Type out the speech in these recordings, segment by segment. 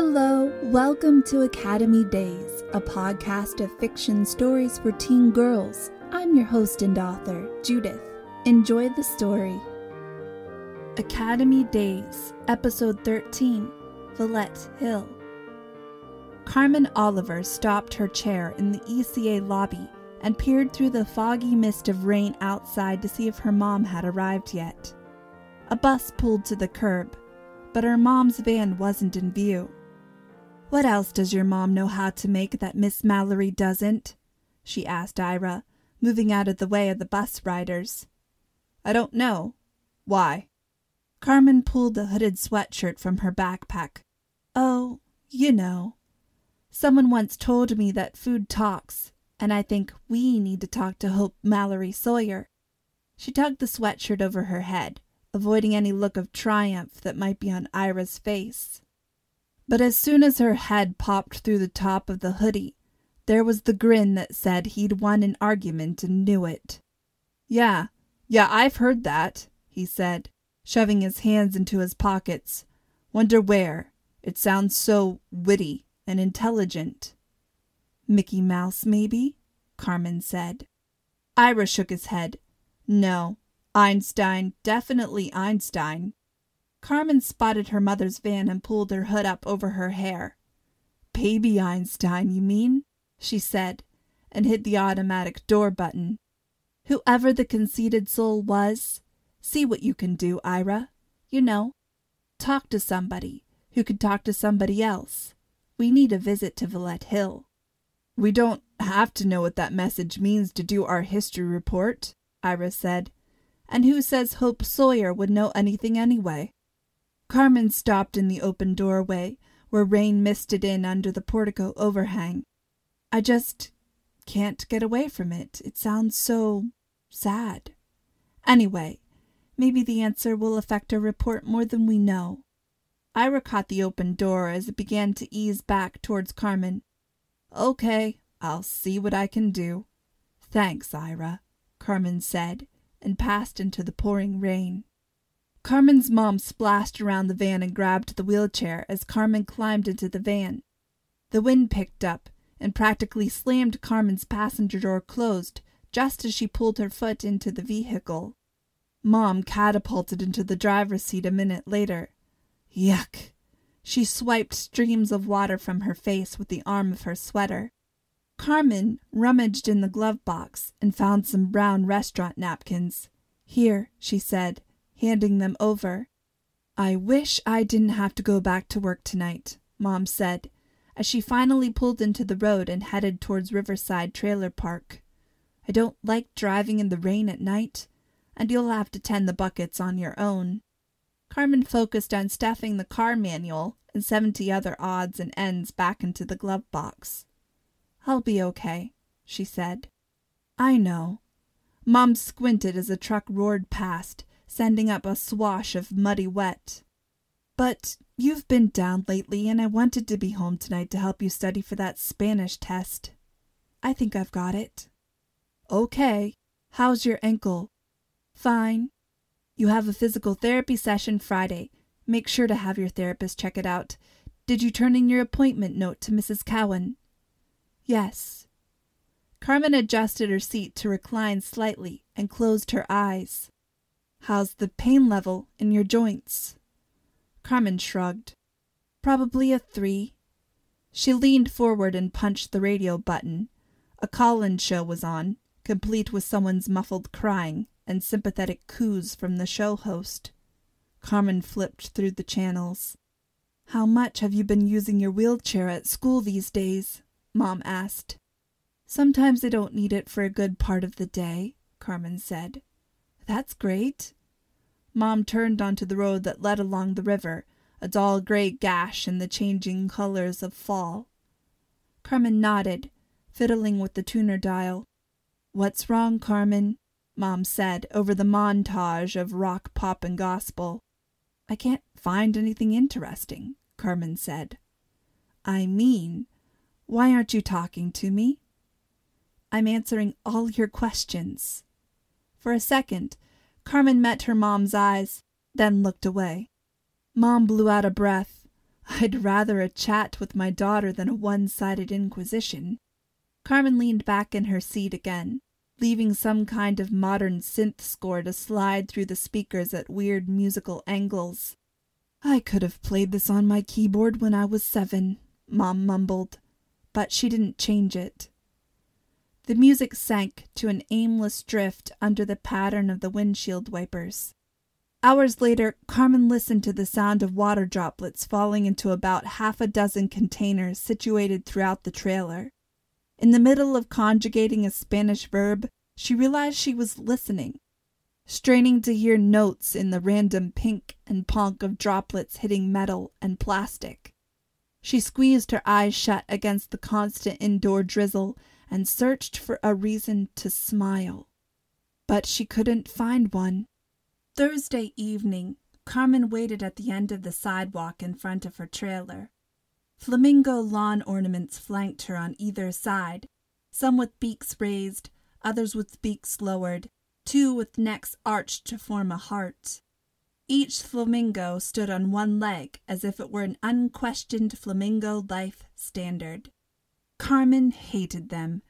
Hello, welcome to Academy Days, a podcast of fiction stories for teen girls. I'm your host and author, Judith. Enjoy the story. Academy Days, Episode 13 Villette Hill. Carmen Oliver stopped her chair in the ECA lobby and peered through the foggy mist of rain outside to see if her mom had arrived yet. A bus pulled to the curb, but her mom's van wasn't in view. What else does your mom know how to make that Miss Mallory doesn't? she asked Ira, moving out of the way of the bus riders. I don't know. Why? Carmen pulled a hooded sweatshirt from her backpack. Oh, you know. Someone once told me that food talks, and I think we need to talk to Hope Mallory Sawyer. She tugged the sweatshirt over her head, avoiding any look of triumph that might be on Ira's face. But as soon as her head popped through the top of the hoodie, there was the grin that said he'd won an argument and knew it. Yeah, yeah, I've heard that, he said, shoving his hands into his pockets. Wonder where. It sounds so witty and intelligent. Mickey Mouse, maybe? Carmen said. Ira shook his head. No, Einstein, definitely Einstein. Carmen spotted her mother's van and pulled her hood up over her hair. Baby Einstein, you mean? she said, and hit the automatic door button. Whoever the conceited soul was, see what you can do, Ira. You know, talk to somebody who could talk to somebody else. We need a visit to Villette Hill. We don't have to know what that message means to do our history report, Ira said. And who says Hope Sawyer would know anything anyway? Carmen stopped in the open doorway, where rain misted in under the portico overhang. I just can't get away from it. It sounds so sad. Anyway, maybe the answer will affect our report more than we know. Ira caught the open door as it began to ease back towards Carmen. Okay, I'll see what I can do. Thanks, Ira, Carmen said, and passed into the pouring rain. Carmen's mom splashed around the van and grabbed the wheelchair as Carmen climbed into the van. The wind picked up and practically slammed Carmen's passenger door closed just as she pulled her foot into the vehicle. Mom catapulted into the driver's seat a minute later. Yuck! She swiped streams of water from her face with the arm of her sweater. Carmen rummaged in the glove box and found some brown restaurant napkins. Here, she said, handing them over. I wish I didn't have to go back to work tonight, Mom said, as she finally pulled into the road and headed towards Riverside Trailer Park. I don't like driving in the rain at night, and you'll have to tend the buckets on your own. Carmen focused on stuffing the car manual and seventy other odds and ends back into the glove box. I'll be okay, she said. I know. Mom squinted as a truck roared past, sending up a swash of muddy wet. But you've been down lately, and I wanted to be home tonight to help you study for that Spanish test. I think I've got it. Okay. How's your ankle? Fine. You have a physical therapy session Friday. Make sure to have your therapist check it out. Did you turn in your appointment note to Mrs. Cowan? Yes. Carmen adjusted her seat to recline slightly and closed her eyes. How's the pain level in your joints? Carmen shrugged. Probably a three. She leaned forward and punched the radio button. A call in show was on, complete with someone's muffled crying and sympathetic coos from the show host. Carmen flipped through the channels. How much have you been using your wheelchair at school these days? Mom asked. Sometimes I don't need it for a good part of the day, Carmen said. That's great. Mom turned onto the road that led along the river, a dull gray gash in the changing colors of fall. Carmen nodded, fiddling with the tuner dial. What's wrong, Carmen? Mom said over the montage of rock, pop, and gospel. I can't find anything interesting, Carmen said. I mean, why aren't you talking to me? I'm answering all your questions. For a second, Carmen met her mom's eyes, then looked away. Mom blew out a breath. I'd rather a chat with my daughter than a one sided inquisition. Carmen leaned back in her seat again, leaving some kind of modern synth score to slide through the speakers at weird musical angles. I could have played this on my keyboard when I was seven, Mom mumbled, but she didn't change it. The music sank to an aimless drift under the pattern of the windshield wipers. Hours later, Carmen listened to the sound of water droplets falling into about half a dozen containers situated throughout the trailer. In the middle of conjugating a Spanish verb, she realized she was listening, straining to hear notes in the random pink and ponk of droplets hitting metal and plastic. She squeezed her eyes shut against the constant indoor drizzle and searched for a reason to smile. But she couldn't find one. Thursday evening, Carmen waited at the end of the sidewalk in front of her trailer. Flamingo lawn ornaments flanked her on either side, some with beaks raised, others with beaks lowered, two with necks arched to form a heart. Each flamingo stood on one leg as if it were an unquestioned flamingo life standard. Carmen hated them,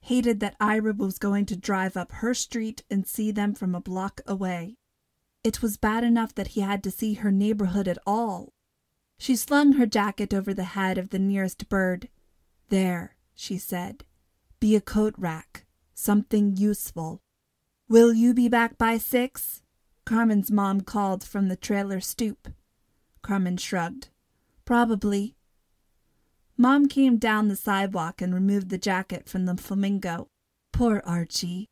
hated that Ira was going to drive up her street and see them from a block away. It was bad enough that he had to see her neighborhood at all. She slung her jacket over the head of the nearest bird. There, she said, be a coat rack, something useful. Will you be back by six? Carmen's mom called from the trailer stoop. Carmen shrugged. Probably. Mom came down the sidewalk and removed the jacket from the flamingo. Poor Archie.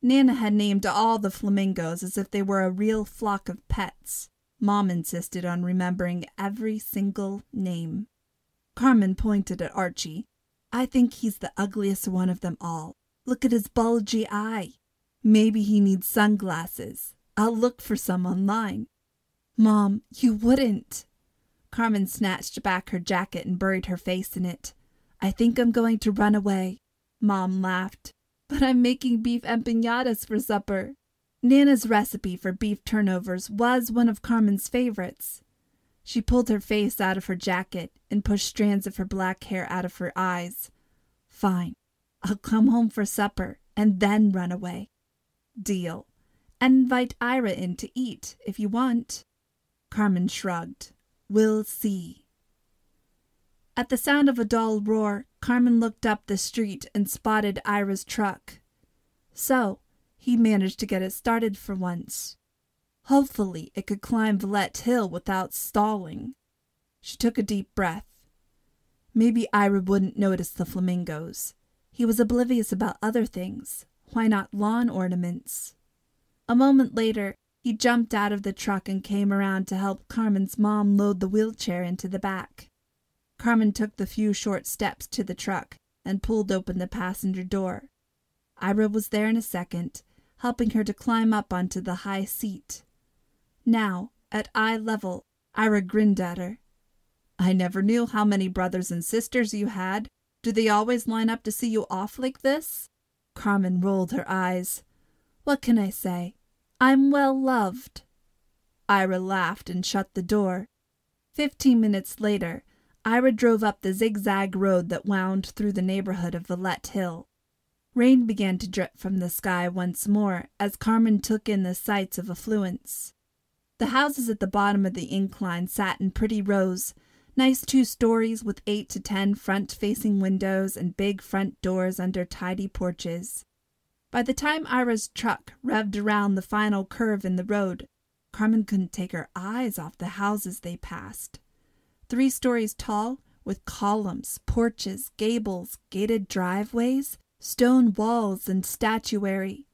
Nana had named all the flamingos as if they were a real flock of pets. Mom insisted on remembering every single name. Carmen pointed at Archie. I think he's the ugliest one of them all. Look at his bulgy eye. Maybe he needs sunglasses. I'll look for some online. Mom, you wouldn't. Carmen snatched back her jacket and buried her face in it. I think I'm going to run away. Mom laughed. But I'm making beef empanadas for supper. Nana's recipe for beef turnovers was one of Carmen's favorites. She pulled her face out of her jacket and pushed strands of her black hair out of her eyes. Fine. I'll come home for supper and then run away. Deal. And invite Ira in to eat if you want. Carmen shrugged. We'll see. At the sound of a dull roar, Carmen looked up the street and spotted Ira's truck. So, he managed to get it started for once. Hopefully, it could climb Valette Hill without stalling. She took a deep breath. Maybe Ira wouldn't notice the flamingos. He was oblivious about other things. Why not lawn ornaments? A moment later, he jumped out of the truck and came around to help Carmen's mom load the wheelchair into the back. Carmen took the few short steps to the truck and pulled open the passenger door. Ira was there in a second, helping her to climb up onto the high seat. Now, at eye level, Ira grinned at her. I never knew how many brothers and sisters you had. Do they always line up to see you off like this? Carmen rolled her eyes. What can I say? I'm well loved. Ira laughed and shut the door. Fifteen minutes later, Ira drove up the zigzag road that wound through the neighborhood of Valette Hill. Rain began to drip from the sky once more as Carmen took in the sights of affluence. The houses at the bottom of the incline sat in pretty rows, nice two stories with eight to ten front facing windows and big front doors under tidy porches. By the time Ira's truck revved around the final curve in the road, Carmen couldn't take her eyes off the houses they passed. Three stories tall, with columns, porches, gables, gated driveways, stone walls, and statuary.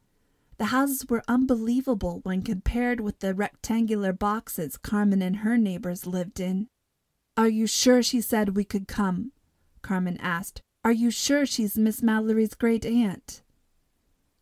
The houses were unbelievable when compared with the rectangular boxes Carmen and her neighbors lived in. Are you sure she said we could come? Carmen asked. Are you sure she's Miss Mallory's great aunt?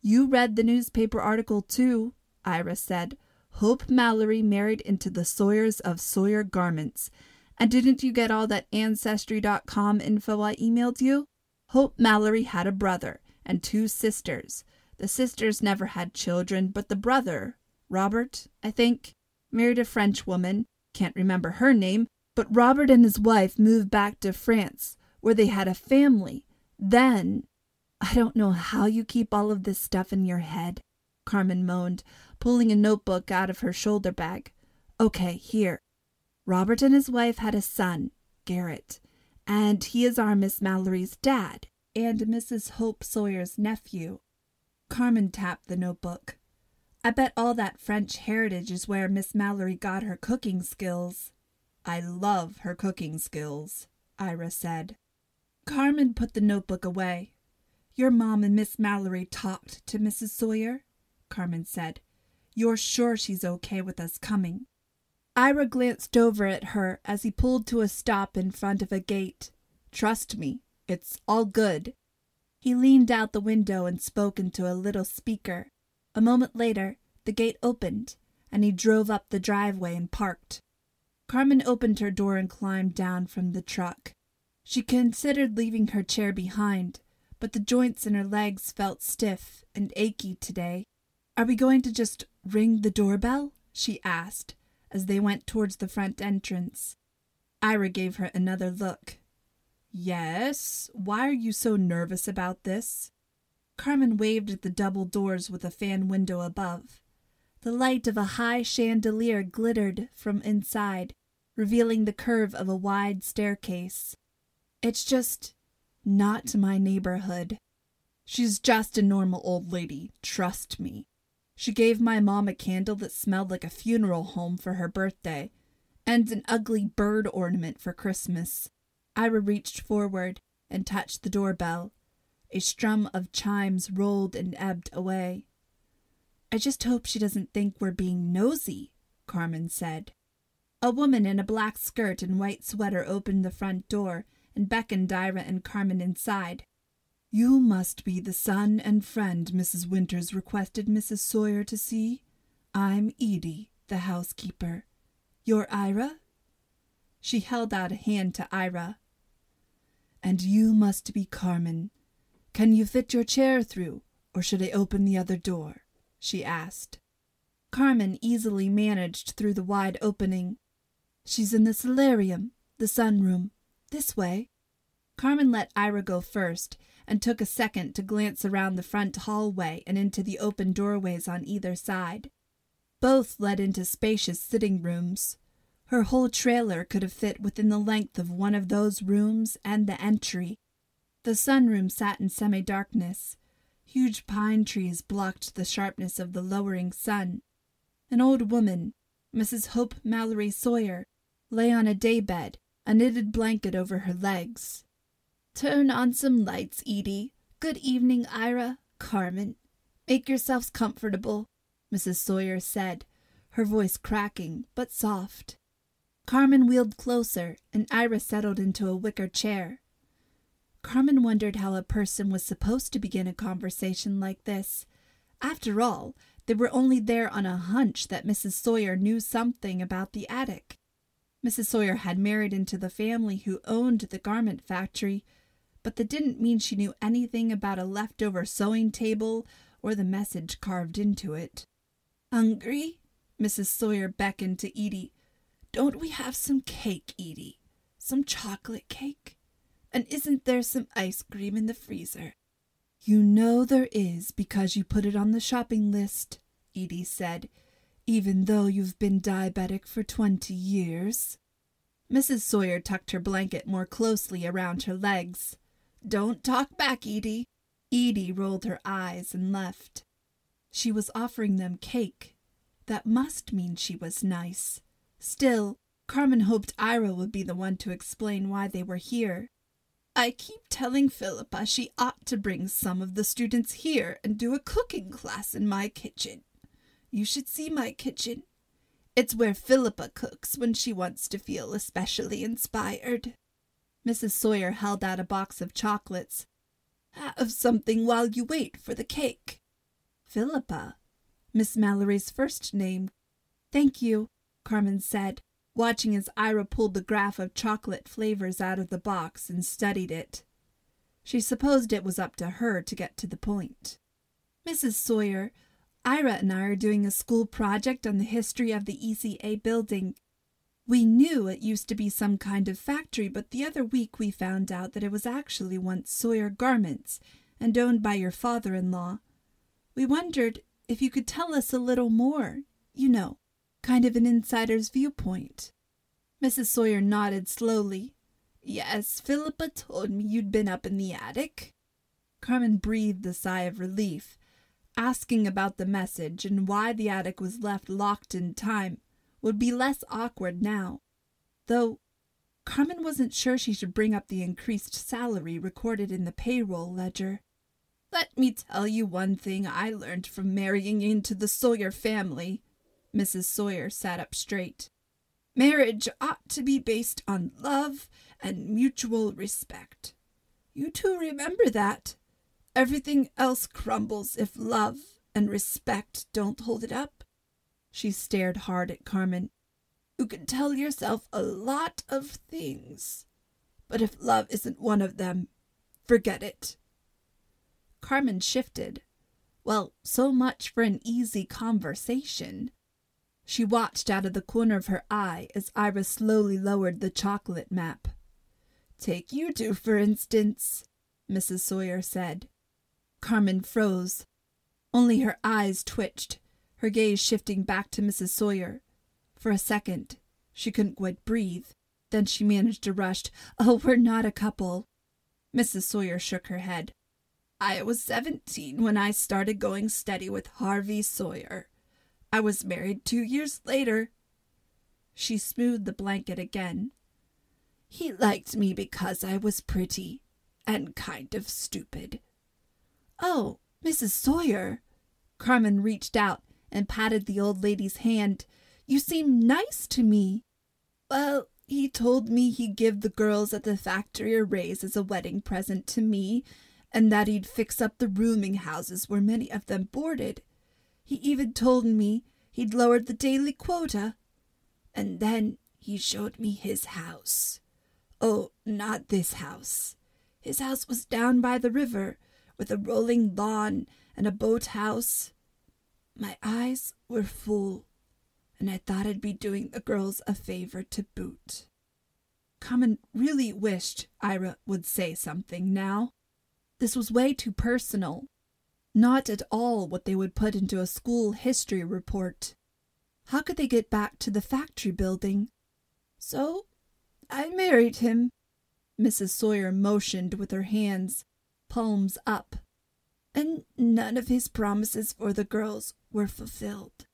You read the newspaper article too, Ira said. Hope Mallory married into the Sawyers of Sawyer Garments. And didn't you get all that Ancestry.com info I emailed you? Hope Mallory had a brother and two sisters. The sisters never had children, but the brother, Robert, I think, married a French woman, can't remember her name, But Robert and his wife moved back to France, where they had a family. Then, I don't know how you keep all of this stuff in your head, Carmen moaned, pulling a notebook out of her shoulder bag. Okay, here. Robert and his wife had a son, Garrett, and he is our Miss Mallory's dad and Mrs. Hope Sawyer's nephew. Carmen tapped the notebook. I bet all that French heritage is where Miss Mallory got her cooking skills. I love her cooking skills, Ira said. Carmen put the notebook away. Your mom and Miss Mallory talked to Mrs. Sawyer? Carmen said. You're sure she's okay with us coming? Ira glanced over at her as he pulled to a stop in front of a gate. Trust me, it's all good. He leaned out the window and spoke into a little speaker. A moment later, the gate opened, and he drove up the driveway and parked. Carmen opened her door and climbed down from the truck. She considered leaving her chair behind, but the joints in her legs felt stiff and achy today. Are we going to just ring the doorbell? she asked as they went towards the front entrance. Ira gave her another look. Yes, why are you so nervous about this? Carmen waved at the double doors with a fan window above. The light of a high chandelier glittered from inside, revealing the curve of a wide staircase. It's just not my neighborhood. She's just a normal old lady, trust me. She gave my mom a candle that smelled like a funeral home for her birthday, and an ugly bird ornament for Christmas. Ira reached forward and touched the doorbell. A strum of chimes rolled and ebbed away. I just hope she doesn't think we're being nosy, Carmen said. A woman in a black skirt and white sweater opened the front door and beckoned Ira and Carmen inside. You must be the son and friend Mrs. Winters requested Mrs. Sawyer to see. I'm Edie, the housekeeper. You're Ira? She held out a hand to Ira. And you must be Carmen. Can you fit your chair through, or should I open the other door? she asked. Carmen easily managed through the wide opening. She's in the solarium, the sunroom. This way. Carmen let Ira go first and took a second to glance around the front hallway and into the open doorways on either side. Both led into spacious sitting rooms. Her whole trailer could have fit within the length of one of those rooms and the entry. The sunroom sat in semi darkness. Huge pine trees blocked the sharpness of the lowering sun. An old woman, Mrs. Hope Mallory Sawyer, lay on a daybed, a knitted blanket over her legs. Turn on some lights, Edie. Good evening, Ira, Carmen. Make yourselves comfortable, Mrs. Sawyer said, her voice cracking but soft. Carmen wheeled closer, and Ira settled into a wicker chair. Carmen wondered how a person was supposed to begin a conversation like this. After all, they were only there on a hunch that Mrs. Sawyer knew something about the attic. Mrs. Sawyer had married into the family who owned the garment factory, but that didn't mean she knew anything about a leftover sewing table or the message carved into it. Hungry? Mrs. Sawyer beckoned to Edie. Don't we have some cake, Edie? Some chocolate cake? And isn't there some ice cream in the freezer? You know there is because you put it on the shopping list, Edie said, even though you've been diabetic for twenty years. Mrs. Sawyer tucked her blanket more closely around her legs. Don't talk back, Edie. Edie rolled her eyes and left. She was offering them cake. That must mean she was nice. Still, Carmen hoped Ira would be the one to explain why they were here. I keep telling Philippa she ought to bring some of the students here and do a cooking class in my kitchen. You should see my kitchen. It's where Philippa cooks when she wants to feel especially inspired. Mrs. Sawyer held out a box of chocolates. Have something while you wait for the cake. Philippa, Miss Mallory's first name. Thank you, Carmen said, watching as Ira pulled the graph of chocolate flavors out of the box and studied it. She supposed it was up to her to get to the point. Mrs. Sawyer, Ira and I are doing a school project on the history of the ECA building. We knew it used to be some kind of factory, but the other week we found out that it was actually once Sawyer Garments and owned by your father in law. We wondered if you could tell us a little more, you know, kind of an insider's viewpoint. Mrs. Sawyer nodded slowly. Yes, Philippa told me you'd been up in the attic. Carmen breathed a sigh of relief, asking about the message and why the attic was left locked in time would be less awkward now, though Carmen wasn't sure she should bring up the increased salary recorded in the payroll ledger. Let me tell you one thing I learned from marrying into the Sawyer family. Mrs. Sawyer sat up straight. Marriage ought to be based on love and mutual respect. You two remember that. Everything else crumbles if love and respect don't hold it up. She stared hard at Carmen. You can tell yourself a lot of things, but if love isn't one of them, forget it. Carmen shifted. Well, so much for an easy conversation. She watched out of the corner of her eye as Ira slowly lowered the chocolate map. Take you two, for instance, Mrs. Sawyer said. Carmen froze. Only her eyes twitched her gaze shifting back to Mrs. Sawyer. For a second, she couldn't quite breathe. Then she managed a rush, Oh, we're not a couple. Mrs. Sawyer shook her head. I was seventeen when I started going steady with Harvey Sawyer. I was married two years later. She smoothed the blanket again. He liked me because I was pretty and kind of stupid. Oh, Mrs. Sawyer! Carmen reached out and patted the old lady's hand. You seem nice to me. Well, he told me he'd give the girls at the factory a raise as a wedding present to me, and that he'd fix up the rooming houses where many of them boarded. He even told me he'd lowered the daily quota. And then he showed me his house. Oh, not this house. His house was down by the river, with a rolling lawn and a boathouse. My eyes were full, and I thought I'd be doing the girls a favor to boot. Carmen really wished Ira would say something now. This was way too personal. Not at all what they would put into a school history report. How could they get back to the factory building? So I married him. Mrs. Sawyer motioned with her hands, palms up and none of his promises for the girls were fulfilled.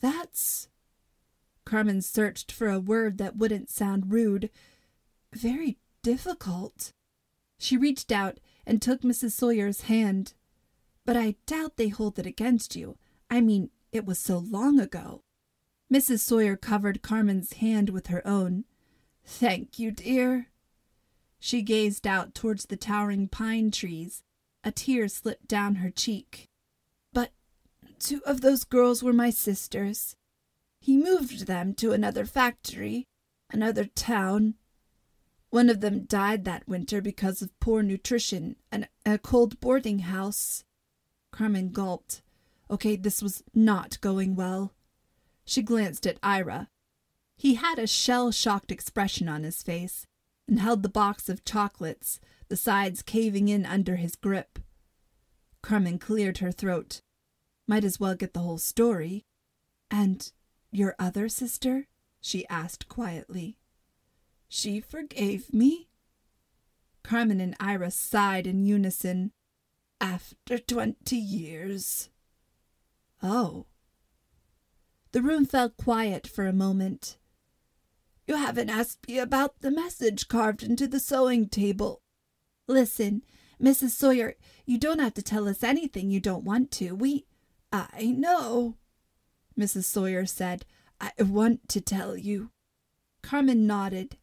That's. Carmen searched for a word that wouldn't sound rude. Very difficult. She reached out and took Mrs. Sawyer's hand. But I doubt they hold it against you. I mean, it was so long ago. Mrs. Sawyer covered Carmen's hand with her own. Thank you, dear. She gazed out towards the towering pine trees a tear slipped down her cheek. But two of those girls were my sisters. He moved them to another factory, another town. One of them died that winter because of poor nutrition and a cold boarding house. Carmen gulped. Okay, this was not going well. She glanced at Ira. He had a shell shocked expression on his face and held the box of chocolates, the sides caving in under his grip. Carmen cleared her throat. Might as well get the whole story. And your other sister? she asked quietly. She forgave me? Carmen and Ira sighed in unison. After twenty years. Oh. The room fell quiet for a moment. You haven't asked me about the message carved into the sewing table. Listen, Mrs. Sawyer, you don't have to tell us anything you don't want to. We. I know, Mrs. Sawyer said. I want to tell you. Carmen nodded.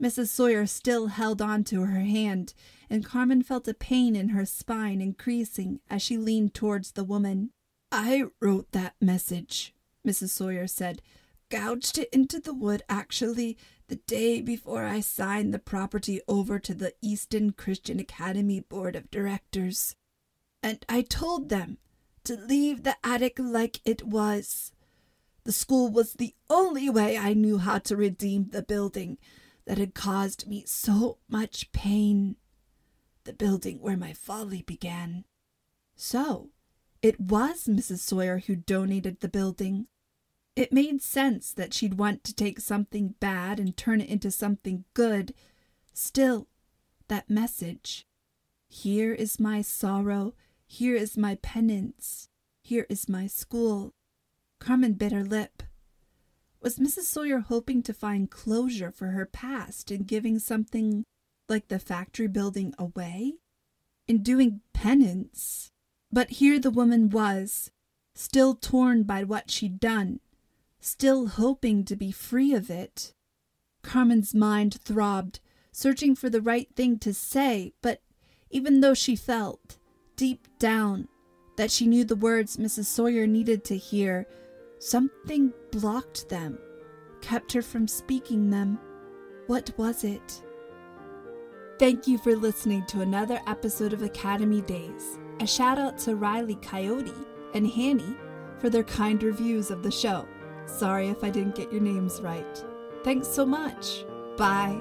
Mrs. Sawyer still held on to her hand, and Carmen felt a pain in her spine increasing as she leaned towards the woman. I wrote that message, Mrs. Sawyer said. Gouged it into the wood, actually, the day before I signed the property over to the Easton Christian Academy Board of Directors. And I told them to leave the attic like it was. The school was the only way I knew how to redeem the building that had caused me so much pain. The building where my folly began. So, it was Mrs. Sawyer who donated the building. It made sense that she'd want to take something bad and turn it into something good. Still, that message here is my sorrow, here is my penance, here is my school. Carmen bit her lip. Was Mrs. Sawyer hoping to find closure for her past in giving something like the factory building away? In doing penance? But here the woman was, still torn by what she'd done, still hoping to be free of it. Carmen's mind throbbed, searching for the right thing to say, but even though she felt, deep down, that she knew the words Mrs. Sawyer needed to hear, something blocked them, kept her from speaking them. What was it? Thank you for listening to another episode of Academy Days. A shout out to Riley Coyote and Hanny for their kind reviews of the show. Sorry if I didn't get your names right. Thanks so much. Bye.